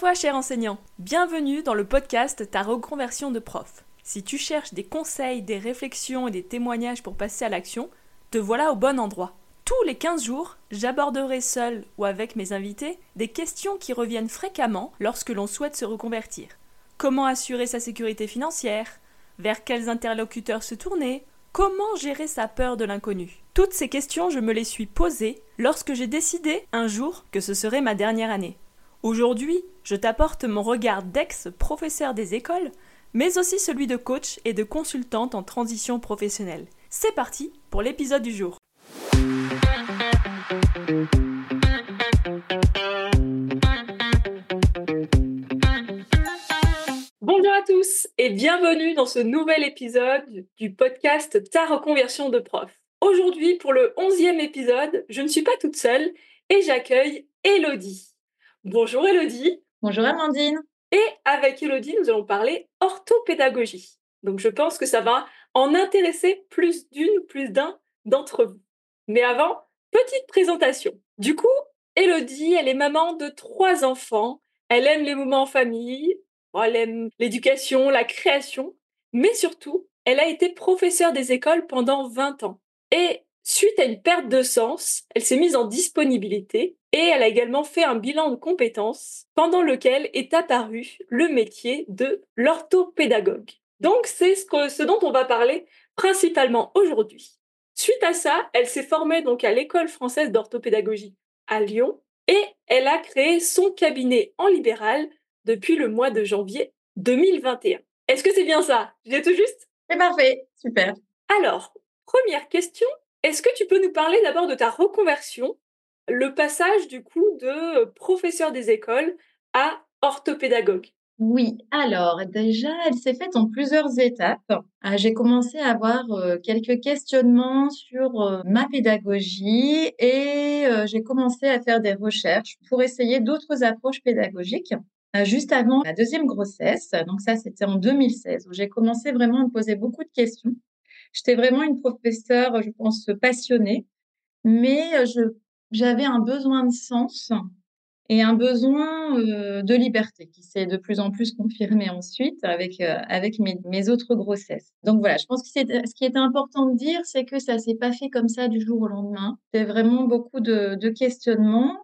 toi, cher enseignant. Bienvenue dans le podcast Ta reconversion de prof. Si tu cherches des conseils, des réflexions et des témoignages pour passer à l'action, te voilà au bon endroit. Tous les 15 jours, j'aborderai seul ou avec mes invités des questions qui reviennent fréquemment lorsque l'on souhaite se reconvertir. Comment assurer sa sécurité financière? Vers quels interlocuteurs se tourner? Comment gérer sa peur de l'inconnu? Toutes ces questions, je me les suis posées lorsque j'ai décidé un jour que ce serait ma dernière année. Aujourd'hui, je t'apporte mon regard d'ex-professeur des écoles, mais aussi celui de coach et de consultante en transition professionnelle. C'est parti pour l'épisode du jour. Bonjour à tous et bienvenue dans ce nouvel épisode du podcast Ta reconversion de prof. Aujourd'hui, pour le onzième épisode, je ne suis pas toute seule et j'accueille Elodie. Bonjour Elodie. Bonjour Amandine. Et avec Elodie, nous allons parler orthopédagogie. Donc je pense que ça va en intéresser plus d'une, plus d'un d'entre vous. Mais avant, petite présentation. Du coup, Elodie, elle est maman de trois enfants. Elle aime les moments en famille, elle aime l'éducation, la création, mais surtout, elle a été professeure des écoles pendant 20 ans. Et suite à une perte de sens, elle s'est mise en disponibilité et elle a également fait un bilan de compétences pendant lequel est apparu le métier de l'orthopédagogue. Donc c'est ce, dont on va parler principalement aujourd'hui. Suite à ça, elle s'est formée donc à l'école française d'orthopédagogie à Lyon et elle a créé son cabinet en libéral depuis le mois de janvier 2021. Est-ce que c'est bien ça? J'ai tout juste? C'est parfait, super. Alors, première question, est-ce que tu peux nous parler d'abord de ta reconversion le passage du coup de professeur des écoles à orthopédagogue oui, alors déjà, elle s'est faite en plusieurs étapes. Ah, j'ai commencé à avoir quelques questionnements sur ma pédagogie et j'ai commencé à faire des recherches pour essayer d'autres approches pédagogiques. juste avant la deuxième grossesse, donc ça c'était en 2016, où j'ai commencé vraiment à me poser beaucoup de questions. J'étais vraiment une professeure, je pense, passionnée, mais je j'avais un besoin de sens et un besoin de liberté qui s'est de plus en plus confirmé ensuite avec avec mes, autres grossesses. Donc voilà, je pense que ce qui était important de dire, c'est que ça s'est pas fait comme ça du jour au lendemain. C'est vraiment beaucoup de, de questionnements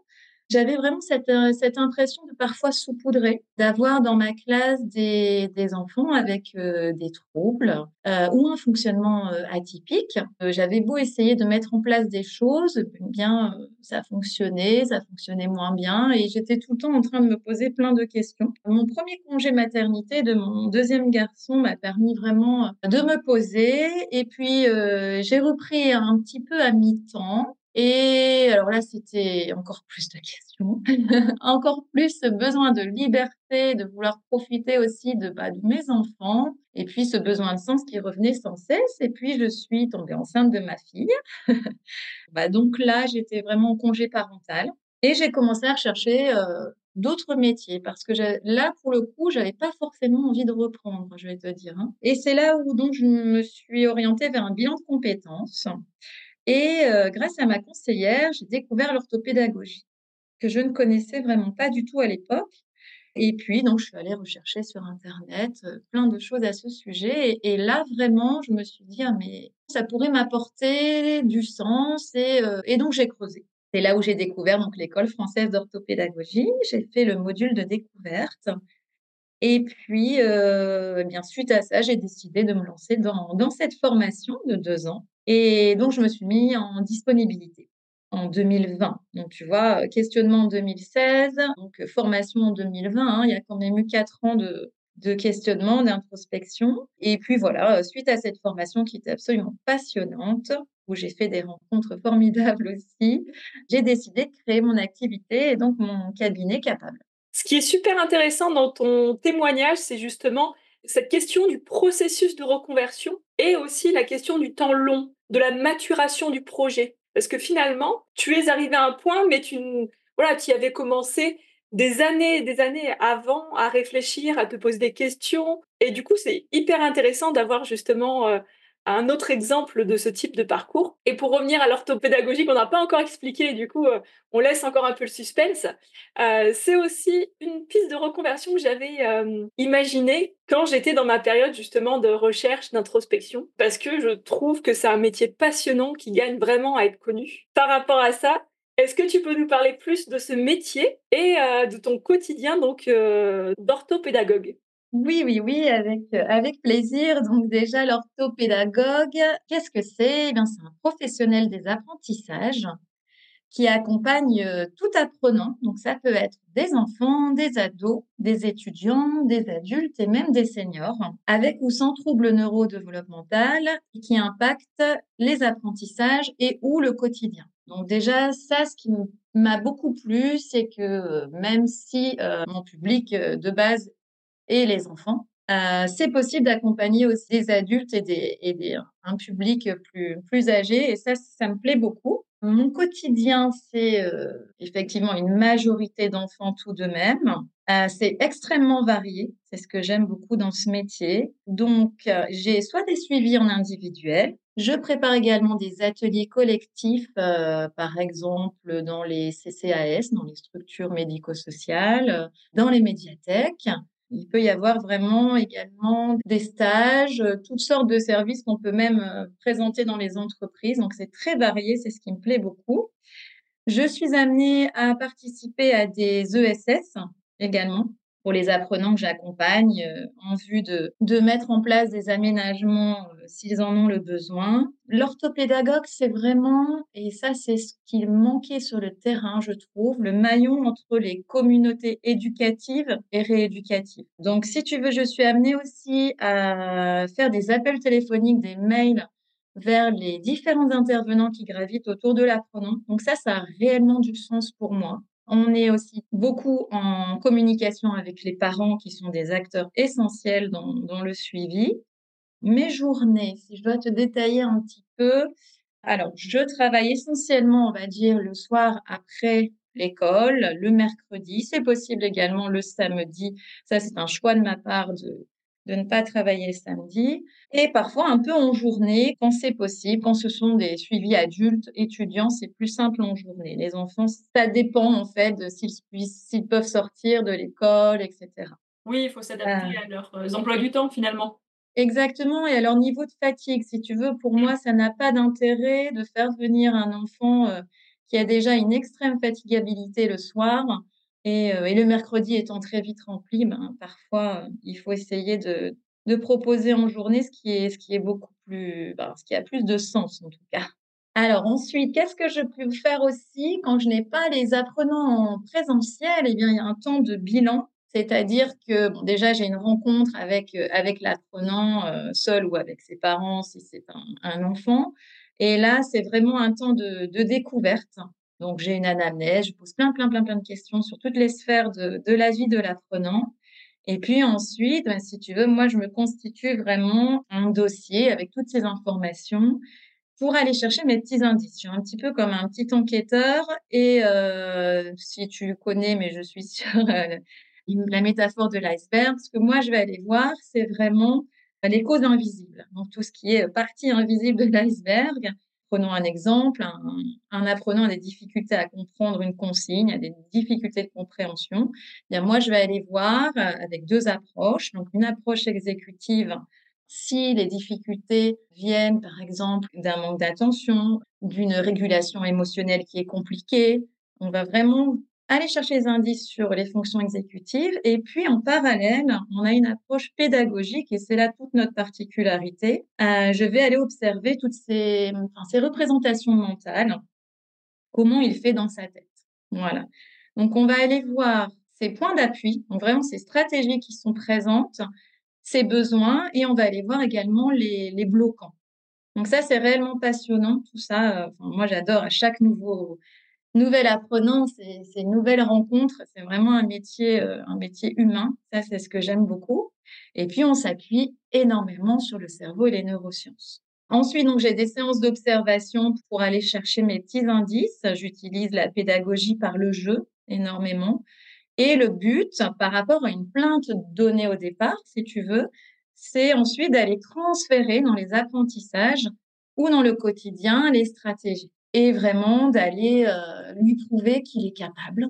j'avais vraiment cette, euh, cette impression de parfois saupoudrer, d'avoir dans ma classe des, des enfants avec euh, des troubles euh, ou un fonctionnement atypique. J'avais beau essayer de mettre en place des choses, eh bien ça fonctionnait, ça fonctionnait moins bien et j'étais tout le temps en train de me poser plein de questions. Mon premier congé maternité de mon deuxième garçon m'a permis vraiment de me poser et puis j'ai repris un petit peu à mi-temps et alors là, c'était encore plus de questions, encore plus ce besoin de liberté, de vouloir profiter aussi de, bah, de mes enfants, et puis ce besoin de sens qui revenait sans cesse. Et puis, je suis tombée enceinte de ma fille. bah, donc là, j'étais vraiment en congé parental. Et j'ai commencé à rechercher euh, d'autres métiers parce que là, pour le coup, j'avais pas forcément envie de reprendre, je vais te dire. Hein. Et c'est là où donc je me suis orientée vers un bilan de compétences. Et grâce à ma conseillère, j'ai découvert l'orthopédagogie, que je ne connaissais vraiment pas du tout à l'époque. Et puis, donc, je suis allée rechercher sur Internet plein de choses à ce sujet. Et, là, vraiment, je me suis dit, ah, mais ça pourrait m'apporter du sens. Et, et donc, j'ai creusé. C'est là où j'ai découvert l'école française d'orthopédagogie. J'ai fait le module de découverte. Et puis, eh bien suite à ça, j'ai décidé de me lancer dans, cette formation de deux ans et donc, je me suis mis en disponibilité en 2020. Donc, tu vois, questionnement en 2016, donc formation en 2020. Hein, il y a quand même eu quatre ans de, de questionnement, d'introspection. Et puis voilà, suite à cette formation qui était absolument passionnante, où j'ai fait des rencontres formidables aussi, j'ai décidé de créer mon activité et donc mon cabinet capable. Qui est super intéressant dans ton témoignage, c'est justement cette question du processus de reconversion et aussi la question du temps long de la maturation du projet. Parce que finalement, tu es arrivé à un point, mais tu voilà, tu avais commencé des années et des années avant à réfléchir, à te poser des questions. Et du coup, c'est hyper intéressant d'avoir justement euh, un autre exemple de ce type de parcours. Et pour revenir à l'orthopédagogie qu'on n'a pas encore expliqué, du coup, euh, on laisse encore un peu le suspense, euh, c'est aussi une piste de reconversion que j'avais euh, imaginée quand j'étais dans ma période justement de recherche, d'introspection, parce que je trouve que c'est un métier passionnant qui gagne vraiment à être connu. Par rapport à ça, est-ce que tu peux nous parler plus de ce métier et de ton quotidien donc d'orthopédagogue? Oui, oui, oui, avec, euh, avec plaisir. Donc déjà, l'orthopédagogue, qu'est-ce que c'est? Eh bien, c'est un professionnel des apprentissages qui accompagne euh, tout apprenant. Donc ça peut être des enfants, des ados, des étudiants, des adultes et même des seniors, avec ou sans trouble neurodéveloppemental qui impactent les apprentissages et ou le quotidien. Donc déjà, ça, ce qui m'a beaucoup plu, c'est que euh, même si mon public de base et les enfants. Euh, c'est possible d'accompagner aussi des adultes et, des, un public plus, plus âgé et ça, ça me plaît beaucoup. Mon quotidien, c'est euh, effectivement une majorité d'enfants tout de même. Euh, c'est extrêmement varié, c'est ce que j'aime beaucoup dans ce métier. Donc, j'ai soit des suivis en individuel, je prépare également des ateliers collectifs, par exemple dans les CCAS, dans les structures médico-sociales, dans les médiathèques. Il peut y avoir vraiment également des stages, euh, toutes sortes de services qu'on peut même euh, présenter dans les entreprises. Donc, c'est très varié, c'est ce qui me plaît beaucoup. Je suis amenée à participer à des ESS également pour les apprenants que j'accompagne euh, en vue de, de mettre en place des aménagements euh, s'ils en ont le besoin. L'orthopédagogue, c'est vraiment, et ça c'est ce qui manquait sur le terrain, je trouve, le maillon entre les communautés éducatives et rééducatives. Donc si tu veux, je suis amenée aussi à faire des appels téléphoniques, des mails vers les différents intervenants qui gravitent autour de l'apprenant. Donc ça, ça a réellement du sens pour moi. On est aussi beaucoup en communication avec les parents qui sont des acteurs essentiels dans, le suivi. Mes journées, si je dois te détailler un petit peu, alors je travaille essentiellement, on va dire, le soir après l'école, le mercredi, c'est possible également le samedi. Ça, c'est un choix de ma part de, de ne pas travailler le samedi et parfois un peu en journée quand c'est possible. Quand ce sont des suivis adultes, étudiants, c'est plus simple en journée. Les enfants, ça dépend en fait de s'ils peuvent sortir de l'école, etc. Oui, il faut s'adapter à leurs euh, emplois du temps finalement. Exactement, et à leur niveau de fatigue. Si tu veux, pour moi, ça n'a pas d'intérêt de faire venir un enfant euh, qui a déjà une extrême fatigabilité le soir euh, et, le mercredi étant très vite rempli, ben, parfois, euh, il faut essayer de, proposer en journée ce qui est, beaucoup plus, ben, ce qui a plus de sens en tout cas. Alors ensuite, qu'est-ce que je peux faire aussi quand je n'ai pas les apprenants en présentiel? Eh bien, il y a un temps de bilan, c'est-à-dire que déjà j'ai une rencontre avec euh, l'apprenant seul ou avec ses parents si c'est un, enfant, et là c'est vraiment un temps de découverte donc, j'ai une anamnèse, je pose plein, plein, plein, plein de questions sur toutes les sphères de, la vie de l'apprenant. Et puis ensuite, ben, si tu veux, moi, je me constitue vraiment un dossier avec toutes ces informations pour aller chercher mes petits indices. Je suis un petit peu comme un petit enquêteur. Et euh, si tu connais, mais je suis sur euh, la métaphore de l'iceberg, ce que moi, je vais aller voir, c'est vraiment les causes invisibles. Donc, tout ce qui est partie invisible de l'iceberg. Prenons un exemple, un, apprenant a des difficultés à comprendre une consigne, a des difficultés de compréhension. Eh bien, moi, je vais aller voir euh, avec deux approches. Donc, une approche exécutive, si les difficultés viennent, par exemple, d'un manque d'attention, d'une régulation émotionnelle qui est compliquée, on va vraiment aller chercher les indices sur les fonctions exécutives. Et puis, en parallèle, on a une approche pédagogique et c'est là toute notre particularité. Euh, je vais aller observer toutes ces, représentations mentales, comment il fait dans sa tête. Voilà. Donc, on va aller voir ces points d'appui, donc vraiment ces stratégies qui sont présentes, ses besoins, et on va aller voir également les, les bloquants. Donc ça, c'est réellement passionnant, tout ça. Enfin, moi, j'adore à chaque nouveau nouvelle apprenant, c'est une nouvelle rencontre. C'est vraiment un métier, euh, un métier humain. Ça, c'est ce que j'aime beaucoup. Et puis, on s'appuie énormément sur le cerveau et les neurosciences. Ensuite, j'ai des séances d'observation pour aller chercher mes petits indices. J'utilise la pédagogie par le jeu énormément. Et le but, par rapport à une plainte donnée au départ, si tu veux, c'est ensuite d'aller transférer dans les apprentissages ou dans le quotidien les stratégies et vraiment d'aller euh, lui prouver qu'il est capable.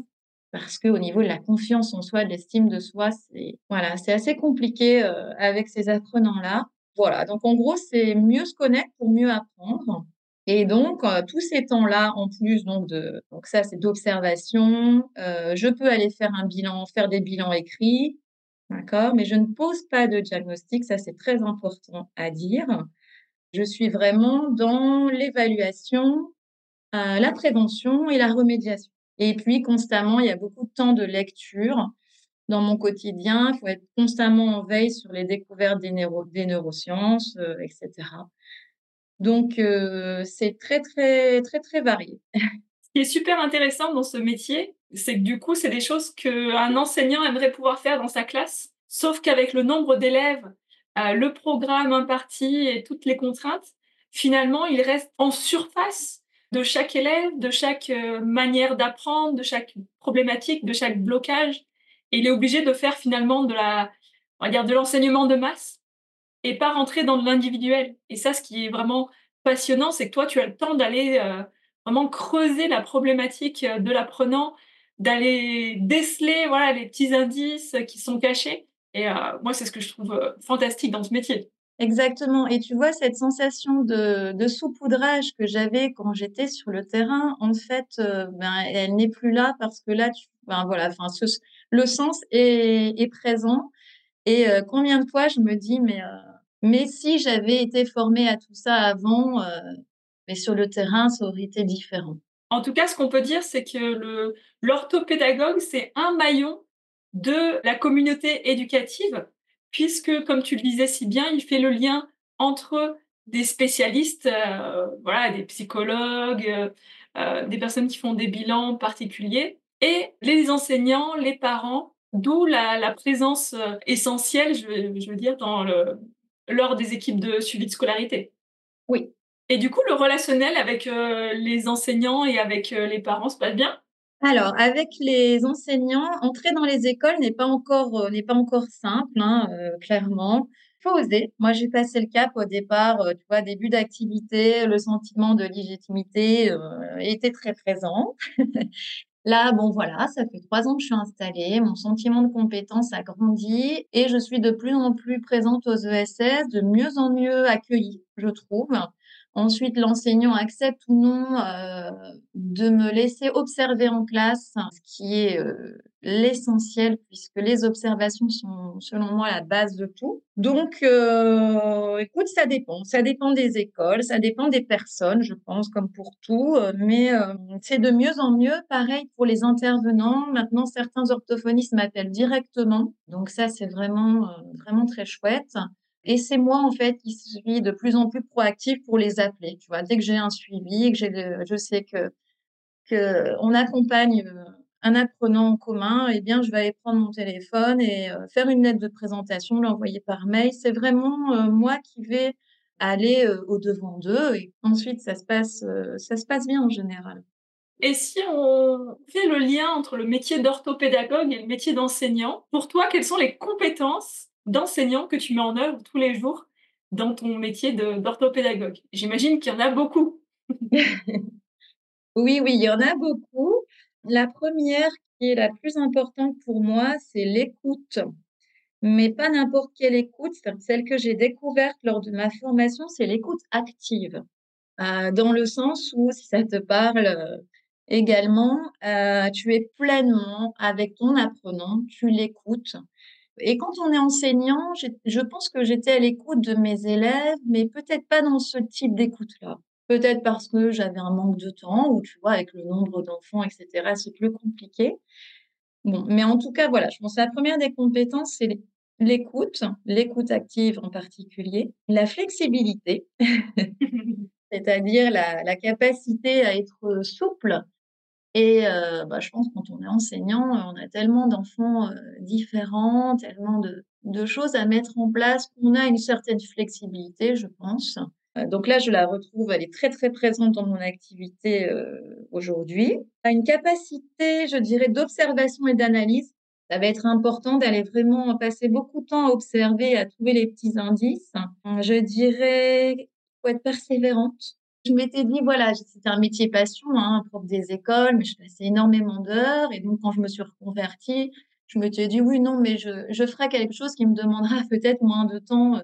Parce qu'au niveau de la confiance en soi, de l'estime de soi, c'est voilà, assez compliqué euh, avec ces apprenants-là. Voilà, donc en gros, c'est mieux se connaître pour mieux apprendre. Et donc, euh, tous ces temps-là, en plus donc de, donc ça c'est d'observation. je peux aller faire un bilan, faire des bilans écrits, d'accord, mais je ne pose pas de diagnostic. Ça c'est très important à dire. Je suis vraiment dans l'évaluation, euh, la prévention et la remédiation. Et puis, constamment, il y a beaucoup de temps de lecture dans mon quotidien. Il faut être constamment en veille sur les découvertes des, neurosciences, euh, etc. Donc, euh, c'est très, très, très, très varié. Ce qui est super intéressant dans ce métier, c'est que du coup, c'est des choses qu'un enseignant aimerait pouvoir faire dans sa classe, sauf qu'avec le nombre d'élèves le programme imparti et toutes les contraintes, finalement, il reste en surface de chaque élève, de chaque euh, manière d'apprendre, de chaque problématique, de chaque blocage. Il est obligé de faire finalement de la, on de l'enseignement de masse et pas rentrer dans l'individuel. Et ça, ce qui est vraiment passionnant, c'est que toi, tu as le temps d'aller euh, vraiment creuser la problématique de l'apprenant, d'aller déceler voilà les petits indices qui sont cachés et euh, moi, c'est ce que je trouve euh, fantastique dans ce métier. Exactement. Et tu vois, cette sensation de, de saupoudrage que j'avais quand j'étais sur le terrain, en fait, euh, ben, elle n'est plus là parce que là, ben, voilà, le sens est, est présent. Et combien de fois je me dis, mais, mais si j'avais été formée à tout ça avant, mais sur le terrain, ça aurait été différent. En tout cas, ce qu'on peut dire, c'est que l'orthopédagogue, c'est un maillon de la communauté éducative, puisque, comme tu le disais si bien, il fait le lien entre des spécialistes, euh, voilà, des psychologues, euh, euh, des personnes qui font des bilans particuliers, et les enseignants, les parents, d'où la, présence essentielle, je, veux dire, dans le, lors des équipes de suivi de scolarité. Oui. Et du coup, le relationnel avec les enseignants et avec les parents se passe bien? Alors, avec les enseignants, entrer dans les écoles n'est pas encore, euh, n'est pas encore simple, hein, euh, clairement. Faut oser. Moi, j'ai passé le cap au départ, euh, tu vois, début d'activité, le sentiment de légitimité était très présent. Là, bon, voilà, ça fait trois ans que je suis installée, mon sentiment de compétence a grandi et je suis de plus en plus présente aux ESS, de mieux en mieux accueillie, je trouve. Ensuite, l'enseignant accepte ou non euh, de me laisser observer en classe, ce qui est euh, l'essentiel puisque les observations sont, selon moi, la base de tout. Donc, euh, écoute, ça dépend. Ça dépend des écoles, ça dépend des personnes, je pense, comme pour tout. Mais c'est de mieux en mieux. Pareil pour les intervenants. Maintenant, certains orthophonistes m'appellent directement. Donc ça, c'est vraiment, vraiment très chouette. Et c'est moi, en fait, qui suis de plus en plus proactive pour les appeler. Tu vois, dès que j'ai un suivi, que je sais que, que accompagne euh, un apprenant en commun, eh bien, je vais aller prendre mon téléphone et euh, faire une lettre de présentation, l'envoyer par mail. C'est vraiment euh, moi qui vais aller au devant d'eux et ensuite ça se passe, ça se passe bien en général. Et si on fait le lien entre le métier d'orthopédagogue et le métier d'enseignant, pour toi, quelles sont les compétences d'enseignants que tu mets en œuvre tous les jours dans ton métier d'orthopédagogue J'imagine qu'il y en a beaucoup. oui, oui, il y en a beaucoup. La première qui est la plus importante pour moi, c'est l'écoute. Mais pas n'importe quelle écoute, celle que j'ai découverte lors de ma formation, c'est l'écoute active. Euh, dans le sens où, si ça te parle euh, également, euh, tu es pleinement avec ton apprenant, tu l'écoutes, et quand on est enseignant, je pense que j'étais à l'écoute de mes élèves, mais peut-être pas dans ce type d'écoute-là. Peut-être parce que j'avais un manque de temps, ou tu vois, avec le nombre d'enfants, etc., c'est plus compliqué. Bon, mais en tout cas, voilà, je pense que la première des compétences, c'est l'écoute, l'écoute active en particulier, la flexibilité, c'est-à-dire la, la, capacité à être souple et euh, bah, je pense quand on est enseignant, euh, on a tellement d'enfants euh, différents, tellement de, de, choses à mettre en place qu'on a une certaine flexibilité, je pense. donc là, je la retrouve, elle est très très présente dans mon activité aujourd'hui. Une capacité, je dirais, d'observation et d'analyse. Ça va être important d'aller vraiment passer beaucoup de temps à observer, à trouver les petits indices. Je dirais, faut être persévérante. Je m'étais dit, voilà, c'était un métier passion, hein, prof des écoles, mais je passais énormément d'heures. Et donc, quand je me suis reconvertie, je me suis dit, oui, non, mais je, je ferai quelque chose qui me demandera peut-être moins de temps euh,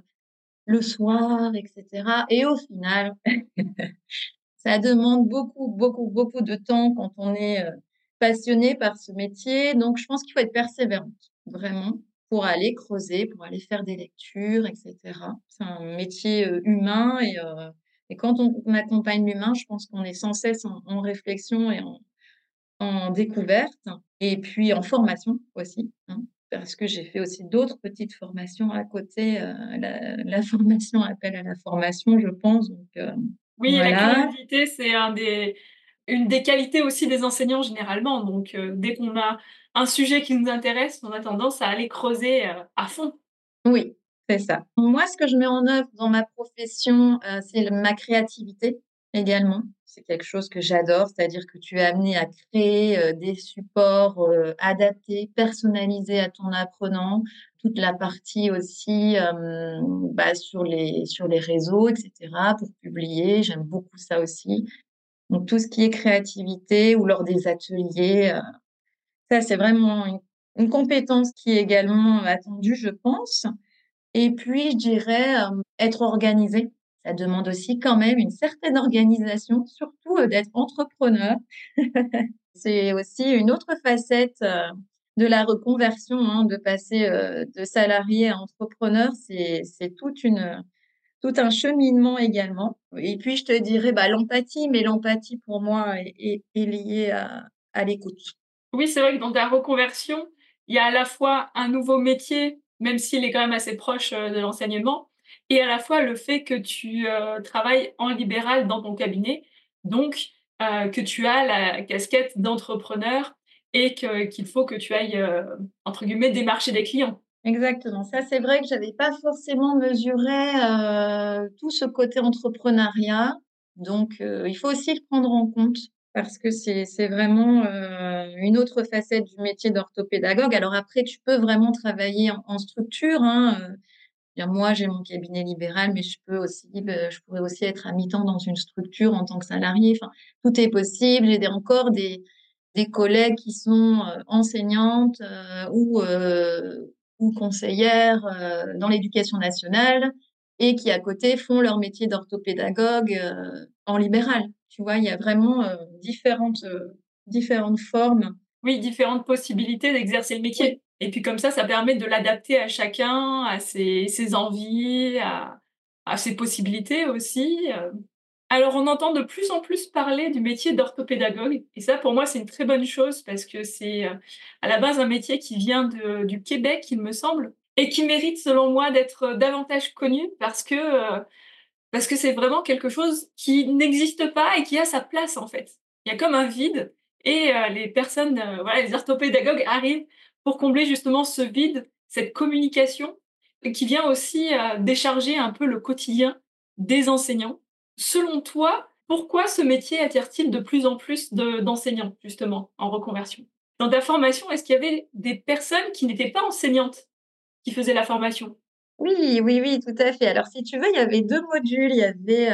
le soir, etc. Et au final, ça demande beaucoup, beaucoup, beaucoup de temps quand on est euh, passionné par ce métier. Donc, je pense qu'il faut être persévérante, vraiment, pour aller creuser, pour aller faire des lectures, etc. C'est un métier euh, humain et, et quand on, on accompagne l'humain, je pense qu'on est sans cesse en, en réflexion et en, en, découverte et puis en formation aussi. Hein, parce que j'ai fait aussi d'autres petites formations à côté. Euh, la, la, formation appelle à la formation, je pense. Donc, euh, oui, voilà. la curiosité, c'est un des, une des qualités aussi des enseignants généralement. Donc, euh, dès qu'on a un sujet qui nous intéresse, on a tendance à aller creuser à fond. Oui, Moi, ce que je mets en œuvre dans ma profession, euh, c'est ma créativité également. C'est quelque chose que j'adore, c'est-à-dire que tu es amené à créer euh, des supports euh, adaptés, personnalisés à ton apprenant, toute la partie aussi bah, sur, les, sur les réseaux, etc., pour publier. J'aime beaucoup ça aussi. Donc, tout ce qui est créativité ou lors des ateliers, ça, c'est vraiment une, compétence qui est également attendue, je pense. Et puis, je dirais être organisé. Ça demande aussi quand même une certaine organisation, surtout d'être entrepreneur. c'est aussi une autre facette de la reconversion, hein, de passer de salarié à entrepreneur. C'est toute une tout un cheminement également. Et puis, je te dirais bah, l'empathie, mais l'empathie pour moi est liée à, à l'écoute. Oui, c'est vrai que dans ta reconversion, il y a à la fois un nouveau métier, même s'il est quand même assez proche de l'enseignement, et à la fois le fait que tu euh, travailles en libéral dans ton cabinet, donc euh, que tu as la casquette d'entrepreneur et qu'il qu faut que tu ailles, euh, entre guillemets, démarcher des clients. Exactement. Ça, c'est vrai que j'avais pas forcément mesuré euh, tout ce côté entrepreneuriat. Donc, euh, il faut aussi le prendre en compte parce que c'est vraiment euh, une autre facette du métier d'orthopédagogue. Alors après, tu peux vraiment travailler en, structure. Hein. Bien, moi, j'ai mon cabinet libéral, mais je peux aussi, bah, je pourrais aussi être à mi-temps dans une structure en tant que salarié. Enfin, tout est possible. J'ai encore des, des collègues qui sont euh, enseignantes euh, ou ou conseillères euh, dans l'éducation nationale et qui à côté font leur métier d'orthopédagogue euh, en libéral. Tu vois, il y a vraiment euh, différentes, différentes formes. Oui, différentes possibilités d'exercer le métier. Oui. Et puis comme ça, ça permet de l'adapter à chacun, à ses, ses envies, à, à, ses possibilités aussi. Alors on entend de plus en plus parler du métier d'orthopédagogue. Et ça, pour moi, c'est une très bonne chose parce que c'est à la base un métier qui vient de, du Québec, il me semble, et qui mérite, selon moi, d'être davantage connu parce que parce que c'est vraiment quelque chose qui n'existe pas et qui a sa place en fait. Il y a comme un vide et euh, les personnes, euh, voilà, les orthopédagogues arrivent pour combler justement ce vide, cette communication qui vient aussi euh, décharger un peu le quotidien des enseignants. Selon toi, pourquoi ce métier attire-t-il de plus en plus d'enseignants justement en reconversion? Dans ta formation, est-ce qu'il y avait des personnes qui n'étaient pas enseignantes qui faisaient la formation? Oui, oui, oui, tout à fait. Alors si tu veux, il y avait deux modules. Il y avait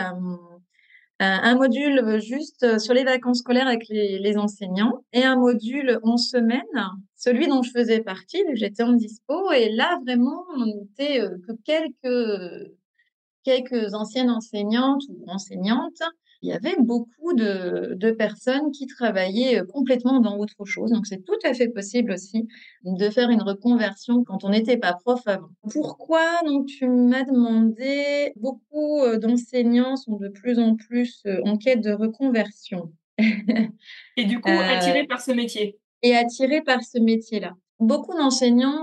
un module juste sur les vacances scolaires avec les, les, enseignants et un module en semaine, celui dont je faisais partie, j'étais en dispo. Et là vraiment on n'était euh, que quelques quelques anciennes enseignantes ou enseignantes. Il y avait beaucoup de, de personnes qui travaillaient complètement dans autre chose. Donc c'est tout à fait possible aussi de faire une reconversion quand on n'était pas prof avant. Pourquoi donc tu m'as demandé? Beaucoup d'enseignants sont de plus en plus en quête de reconversion. Et du coup, attirés par ce métier. Et attirés par ce métier-là. Beaucoup d'enseignants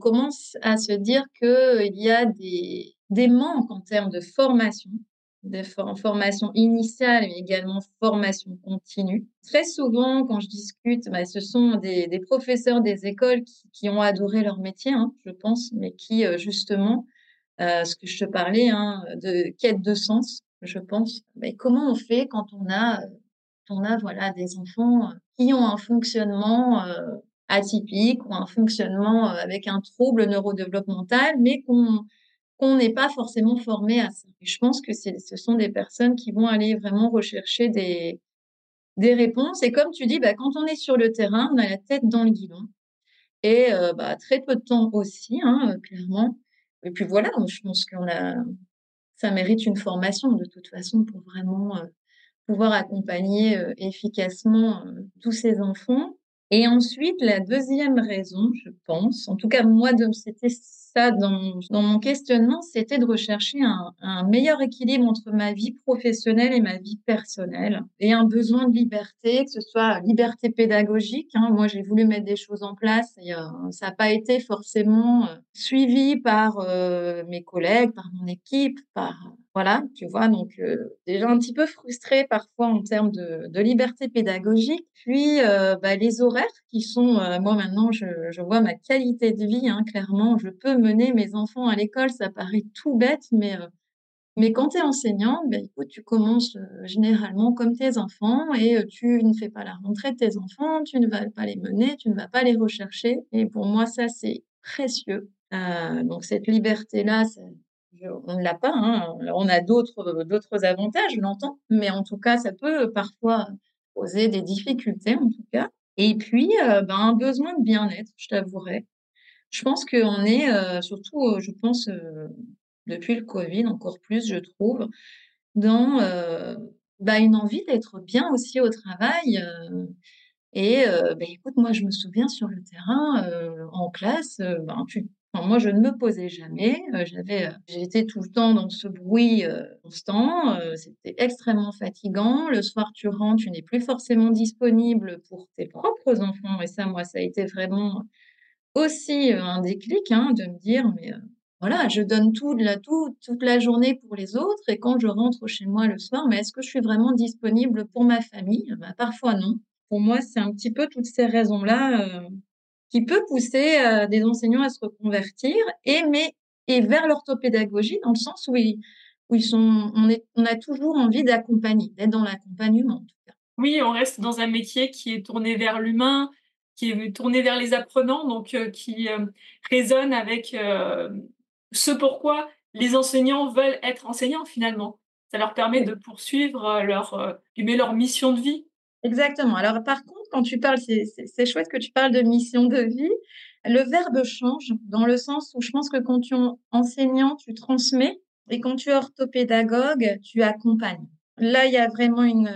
commencent à se dire qu'il y a des, des manques en termes de formation, de for formation initiale, mais également formation continue. Très souvent, quand je discute, bah, ce sont des, professeurs des écoles qui, ont adoré leur métier, hein, je pense, mais qui, euh, justement, euh, ce que je te parlais, hein, de quête de sens, je pense, mais comment on fait quand on a, on a voilà, des enfants qui ont un fonctionnement euh, atypique ou un fonctionnement avec un trouble neurodéveloppemental, mais qu'on qu'on n'est pas forcément formé à ça. Et je pense que ce sont des personnes qui vont aller vraiment rechercher des, des réponses. Et comme tu dis, bah, quand on est sur le terrain, on a la tête dans le guidon. Et bah, très peu de temps aussi, hein, clairement. Et puis voilà, je pense qu'on a, ça mérite une formation de toute façon pour vraiment pouvoir accompagner efficacement tous ces enfants. Et ensuite, la deuxième raison, je pense, en tout cas moi, c'était ça dans, dans mon questionnement, c'était de rechercher un, meilleur équilibre entre ma vie professionnelle et ma vie personnelle et un besoin de liberté, que ce soit liberté pédagogique. Hein. Moi, j'ai voulu mettre des choses en place et euh, ça n'a pas été forcément euh, suivi par euh, mes collègues, par mon équipe, par voilà, tu vois, donc déjà un petit peu frustrée parfois en termes de, liberté pédagogique. Puis bah, les horaires qui sont, moi maintenant, je, vois ma qualité de vie, hein, clairement, je peux mener mes enfants à l'école, ça paraît tout bête, mais, mais quand tu es enseignante, ben, écoute, tu commences généralement comme tes enfants et tu ne fais pas la rentrée de tes enfants, tu ne vas pas les mener, tu ne vas pas les rechercher. Et pour moi, ça, c'est précieux. donc cette liberté-là, on ne l'a pas. Hein. On a d'autres, d'autres avantages, l'entends, mais en tout cas, ça peut parfois poser des difficultés, en tout cas. Et puis, ben, un besoin de bien-être, je t'avouerai. Je pense qu'on est, surtout, je pense, depuis le Covid, encore plus, je trouve, dans bah, une envie d'être bien aussi au travail. et bah, écoute, moi, je me souviens sur le terrain, en classe, ben, tu moi, je ne me posais jamais. j'avais, j'étais tout le temps dans ce bruit constant. c'était extrêmement fatigant. Le soir, tu rentres, tu n'es plus forcément disponible pour tes propres enfants. Et ça, moi, ça a été vraiment aussi un déclic hein, de me dire, mais voilà, je donne tout, la, tout, toute la journée pour les autres. Et quand je rentre chez moi le soir, mais est-ce que je suis vraiment disponible pour ma famille? Bah, Parfois, non. Pour moi, c'est un petit peu toutes ces raisons-là qui peut pousser euh, des enseignants à se reconvertir et mais et vers l'orthopédagogie dans le sens où ils, où ils sont on est on a toujours envie d'accompagner d'être dans l'accompagnement en tout cas. Oui, on reste dans un métier qui est tourné vers l'humain, qui est tourné vers les apprenants, donc euh, qui euh, résonne avec ce pourquoi les enseignants veulent être enseignants finalement. Ça leur permet de poursuivre leur, leur mission de vie. Exactement. Alors par contre, quand tu parles, c'est chouette que tu parles de mission de vie. Le verbe change dans le sens où je pense que quand tu es enseignant, tu transmets et quand tu es orthopédagogue, tu accompagnes. Là, il y a vraiment une,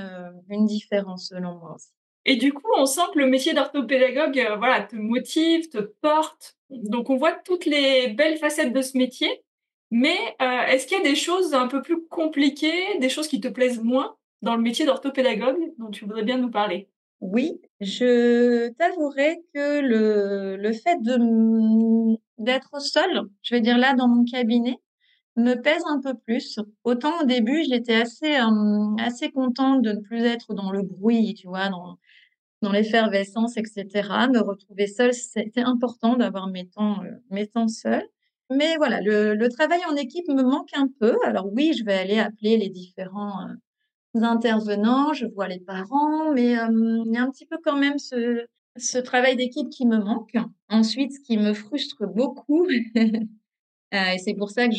une différence selon moi aussi. Et du coup, on sent que le métier d'orthopédagogue euh, voilà, te motive, te porte. Donc, on voit toutes les belles facettes de ce métier. Mais euh, est-ce qu'il y a des choses un peu plus compliquées, des choses qui te plaisent moins dans le métier d'orthopédagogue dont tu voudrais bien nous parler? Oui, je t'avouerai que le, le fait de d'être seule, je vais dire là dans mon cabinet, me pèse un peu plus. Autant au début, j'étais assez assez contente de ne plus être dans le bruit, tu vois, dans dans l'effervescence, etc. Me retrouver seule, c'était important d'avoir mes temps mes temps seuls. Mais voilà, le, travail en équipe me manque un peu. Alors oui, je vais aller appeler les différents intervenants, je vois les parents, mais il y a un petit peu quand même ce, travail d'équipe qui me manque. Ensuite, ce qui me frustre beaucoup, et c'est pour ça que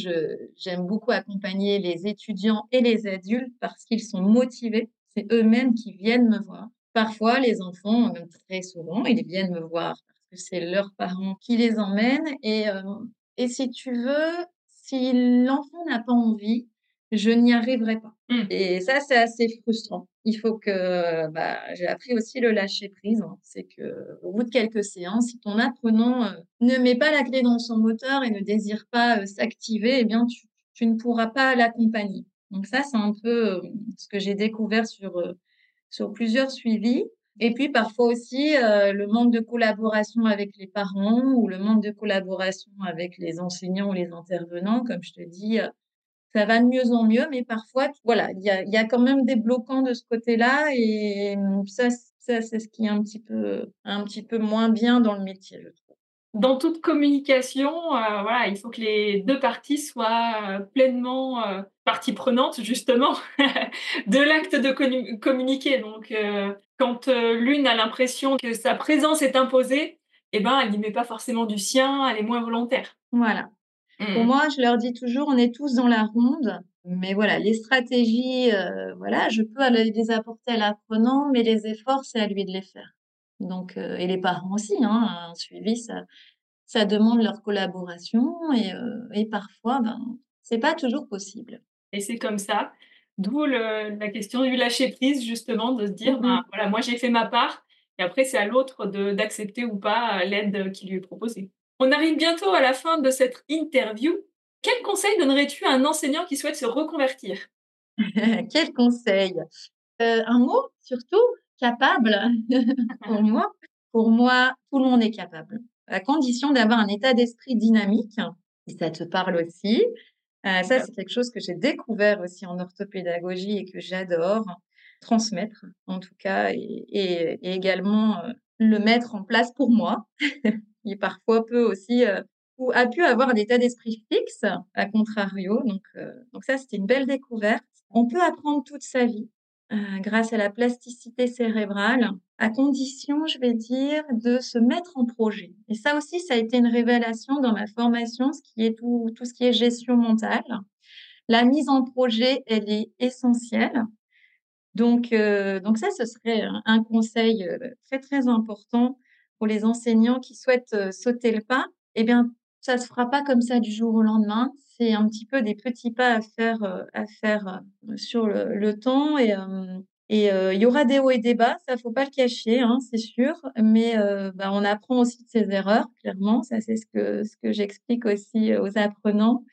j'aime beaucoup accompagner les étudiants et les adultes parce qu'ils sont motivés. C'est eux-mêmes qui viennent me voir. Parfois, les enfants, même très souvent, ils viennent me voir parce que c'est leurs parents qui les emmènent. Et si tu veux, si l'enfant n'a pas envie, je n'y arriverai pas. Mmh. Et ça, c'est assez frustrant. Il faut que, bah, j'ai appris aussi le lâcher prise. Hein. C'est que, au bout de quelques séances, si ton apprenant euh, ne met pas la clé dans son moteur et ne désire pas euh, s'activer, eh bien, tu, tu, ne pourras pas l'accompagner. Donc ça, c'est un peu euh, ce que j'ai découvert sur sur plusieurs suivis. Et puis parfois aussi le manque de collaboration avec les parents ou le manque de collaboration avec les enseignants ou les intervenants, comme je te dis ça va de mieux en mieux, mais parfois, voilà, il y a, y a, quand même des bloquants de ce côté-là, et mmh, ça, ça c'est ce qui est un petit peu, un petit peu moins bien dans le métier, je trouve. Dans toute communication, euh, voilà, il faut que les deux parties soient euh, pleinement euh, partie prenante justement de l'acte de communiquer. Donc, quand l'une a l'impression que sa présence est imposée, eh ben, elle n'y met pas forcément du sien, elle est moins volontaire. Voilà. Pour Mmh. moi, je leur dis toujours: «On est tous dans la ronde», mais voilà, les stratégies, heu, voilà, je peux les apporter à l'apprenant, mais les efforts, c'est à lui de les faire. Donc heu et les parents aussi, hein, un suivi, ça ça demande leur collaboration et heu et parfois, ben, c'est pas toujours possible. Et c'est comme ça. D'où la question du lâcher prise justement, de se dire: Mmh «Ben, voilà, moi j'ai fait ma part et après c'est à l'autre d'accepter ou pas, l'aide qui lui est proposée». On arrive bientôt à la fin de cette interview. Quel conseil donnerais-tu à un enseignant qui souhaite se reconvertir? Quel conseil? Heu, un mot surtout, capable. Pour moi pour moi, tout le monde est capable, à condition d'avoir un état d'esprit dynamique, ça te parle aussi. Heu, ça, c'est quelque chose que j'ai découvert aussi en orthopédagogie et que j'adore transmettre, en tout cas et et et également, heu, le mettre en place pour moi, qui parfois peut aussi, heu, ou a pu avoir un état d'esprit fixe, à contrario, donc heu, donc ça, c'était une belle découverte. On peut apprendre toute sa vie, heu, grâce à la plasticité cérébrale, à condition, je vais dire, de se mettre en projet et ça aussi, ça a été une révélation dans ma formation, ce qui est tout tout ce qui est gestion mentale. La mise en projet, elle est essentielle. Donc heu, donc ça, ce serait un conseil, heu, très, très important pour les enseignants qui souhaitent, heu, sauter le pas. Eh bien, ça se fera pas comme ça du jour au lendemain. C'est un petit peu des petits pas à faire, à faire, sur le temps et il y aura des hauts et des bas, ça faut pas le cacher, hein, c'est sûr, mais bah, on apprend aussi de ses erreurs, clairement. Ça, c'est ce que ce que j'explique aussi aux apprenants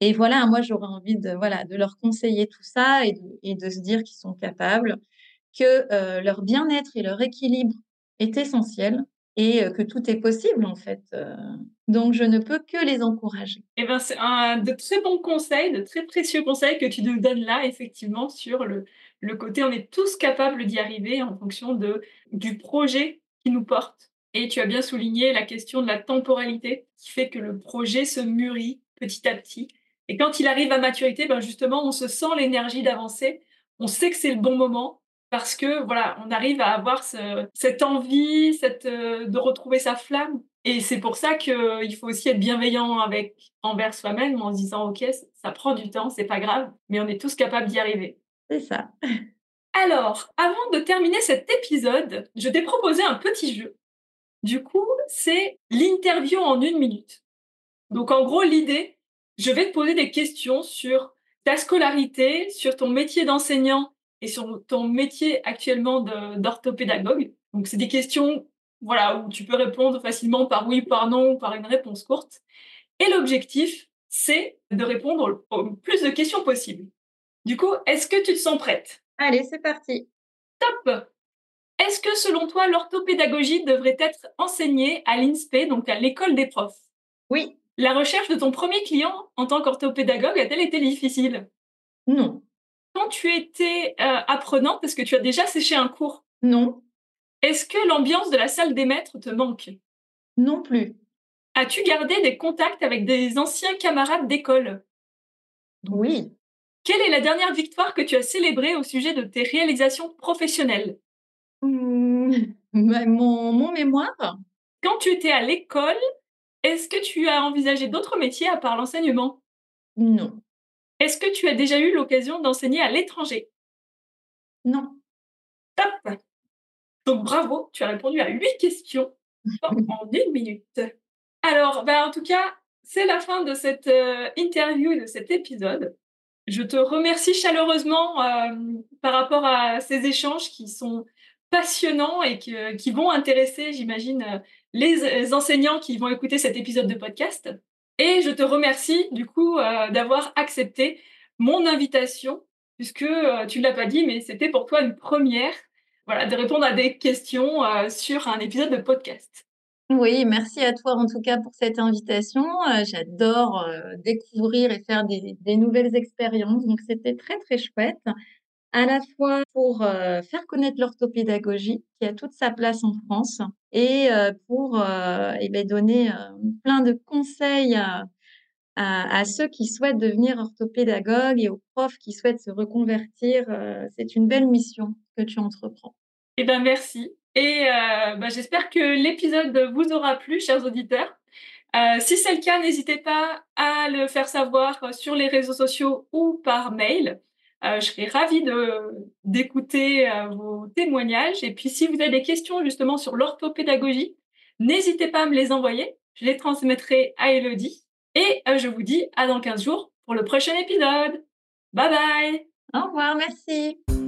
et voilà, moi, j'aurais envie de voilà, de leur conseiller tout ça et de et de se dire qu'ils sont capables, que, heu, leur bien-être et leur équilibre est essentiel et heu, que tout est possible, en fait, heu, donc je ne peux que les encourager. Eh ben, c'est un de très bons conseils, de très précieux conseils que tu nous donnes là, effectivement, sur le le côté on est tous capables d'y arriver en fonction de du projet qui nous porte. Et tu as bien souligné la question de la temporalité qui fait que le projet se mûrit petit à petit et quand il arrive à maturité, ben, justement, on se sent l'énergie d'avancer. On sait que c'est le bon moment parce que, voilà, on arrive à avoir ce cette envie, cette, heu, de retrouver sa flamme et c'est pour ça qu'il faut aussi être bienveillant avec envers soi-même en se disant: «OK, ça prend du temps, c'est pas grave, mais on est tous capables d'y arriver». C'est ça. Alors, avant de terminer cet épisode, je t'ai proposé un petit jeu. Du coup, c'est l'interview en 1 minute. Donc en gros, l'idée, je vais te poser des questions sur ta scolarité, sur ton métier d'enseignant et sur ton métier actuellement d'orthopédagogue. Donc c'est des questions, voilà, où tu peux répondre facilement par oui, par non ou par une réponse courte et l'objectif, c'est de répondre au plus de questions possible. Du coup, est-ce que tu te sens prête? Allez, c'est parti. Top! Est-ce que selon toi, l'orthopédagogie devrait être enseignée à l'INSPE, donc à l'école des profs? Oui. La recherche de ton 1er client en tant qu'orthopédagogue a-t-elle été difficile? Non. Quand tu étais, heu, apprenante, est-ce que tu as déjà séché un cours? Non. Est-ce que l'ambiance de la salle des maîtres te manque? Non plus. As-tu gardé des contacts avec des anciens camarades d'école? Oui. Quelle est la dernière victoire que tu as célébrée au sujet de tes réalisations professionnelles? Mmh, bah, mon mon mémoire? Quand tu étais à l'école, est-ce que tu as envisagé d'autres métiers à part l'enseignement? Non. Est-ce que tu as déjà eu l'occasion d'enseigner à l'étranger? Non. Top! Donc bravo, tu as répondu à 8 questions en 1 minute. Alors, bah, en tout cas, c'est la fin de cette, heu, interview et de cet épisode. Je te remercie chaleureusement, hem, par rapport à ces échanges qui sont passionnants et que qui vont intéresser, j'imagine, heu, les z enseignants qui vont écouter cet épisode de podcast et je te remercie du coup, heu, d'avoir accepté mon invitation puisque, heu, tu l'as pas dit, mais c'était pour toi une 1re, voilà, de répondre à des questions, sur un épisode de podcast. Oui, merci à toi en tout cas pour cette invitation, j'adore, découvrir et faire des nouvelles expériences, donc c'était très, très chouette. À la fois pour, faire connaître l'orthopédagogie qui a toute sa place en France et pour, et beh, donner, plein de conseils à ceux qui souhaitent devenir orthopédagogues et aux profs qui souhaitent se reconvertir, c'est une belle mission que tu entreprends. Eh ben, merci. Et bah, j'espère que l'épisode vous aura plu, chers auditeurs. si c'est le cas, n'hésitez pas à le faire savoir sur les réseaux sociaux ou par mail. Je serai ravie d'écouter vos témoignages. Et puis, si vous avez des questions justement sur l'orthopédagogie, n'hésitez pas à me les envoyer. Je les transmettrai à Elodie. Et je vous dis à dans 15 jours pour le prochain épisode. Bye bye Au revoir, merci